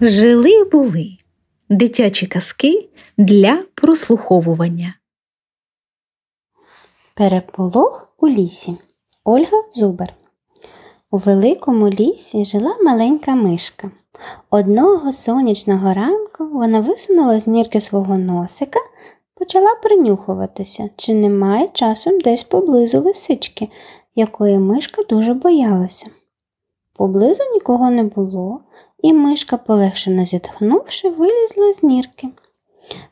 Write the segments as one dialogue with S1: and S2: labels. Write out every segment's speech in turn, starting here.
S1: Жили були дитячі казки для прослуховування.
S2: Переполох у лісі. Ольга Зубер. У великому лісі жила маленька мишка. Одного сонячного ранку вона висунула з нірки свого носика, почала принюхуватися, чи немає часом десь поблизу лисички, якої мишка дуже боялася. Поблизу нікого не було, і мишка, полегшено зітхнувши, вилізла з нірки.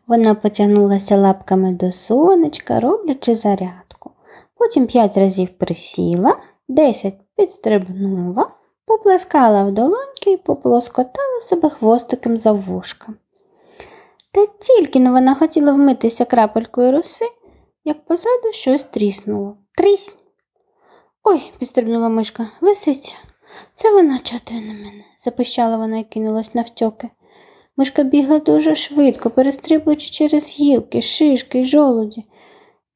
S2: Вона потягнулася лапками до сонечка, роблячи зарядку. Потім п'ять разів присіла, десять підстрибнула, поплескала в долоньки і поплоскотала себе хвостиком за вушка. Та тільки но вона хотіла вмитися крапелькою роси, як позаду щось тріснуло. Трісь! Ой, підстрибнула мишка, лисиця. Це вона чатує на мене, запищала вона і кинулась навтьоки. Мишка бігла дуже швидко, перестрибуючи через гілки, шишки й жолуді.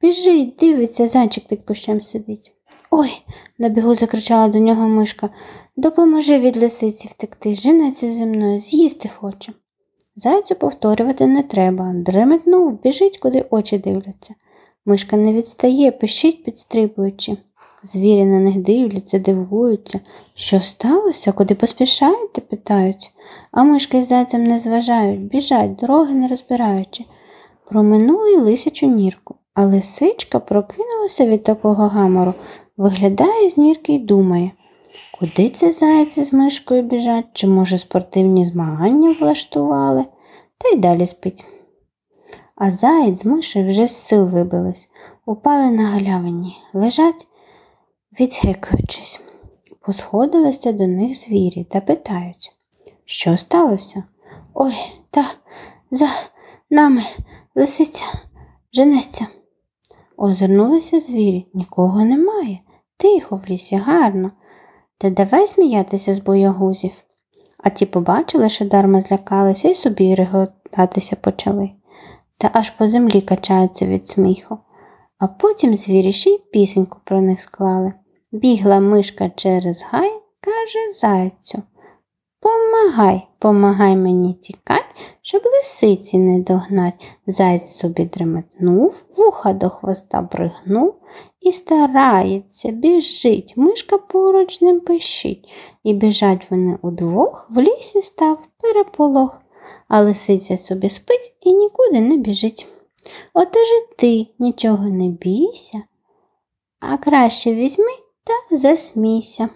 S2: Біжить, дивиться, зайчик під кущем сидить. Ой, на бігу закричала до нього мишка. Допоможи від лисиці втекти, женеться зі мною, з'їсти хоче. Зайцю повторювати не треба. Дреметнув, біжить, куди очі дивляться. Мишка не відстає, пищить, підстрибуючи. Звірі на них дивляться, дивуються. Що сталося? Куди поспішаєте? питають. А мишки з зайцем не зважають, біжать, дороги не розбираючи. Проминули й лисячу нірку, а лисичка прокинулася від такого гамору, виглядає з нірки й думає, куди це зайці з мишкою біжать, чи, може, спортивні змагання влаштували, та й далі спить. А заєць з мишею вже з сил вибились, упали на галявині, лежать, відгикуючись. Посходилися до них звірі та питають, що сталося? Ой, та за нами лисиця женеться. Озирнулися звірі, нікого немає. Тихо в лісі, гарно. Та давай сміятися з боягузів. А ті побачили, що дарма злякалися і собі реготатися почали. Та аж по землі качаються від сміху. А потім звірі ще й пісеньку про них склали. Бігла мишка через гай, каже зайцю. Помагай, помагай мені тікать, щоб лисиці не догнать. Заєць собі дреметнув, вуха до хвоста бригнув і старається, біжить, мишка поруч ним пищить. І біжать вони удвох, в лісі став переполох, а лисиця собі спить і нікуди не біжить. Отож і ти нічого не бійся, а краще візьми та засмійся.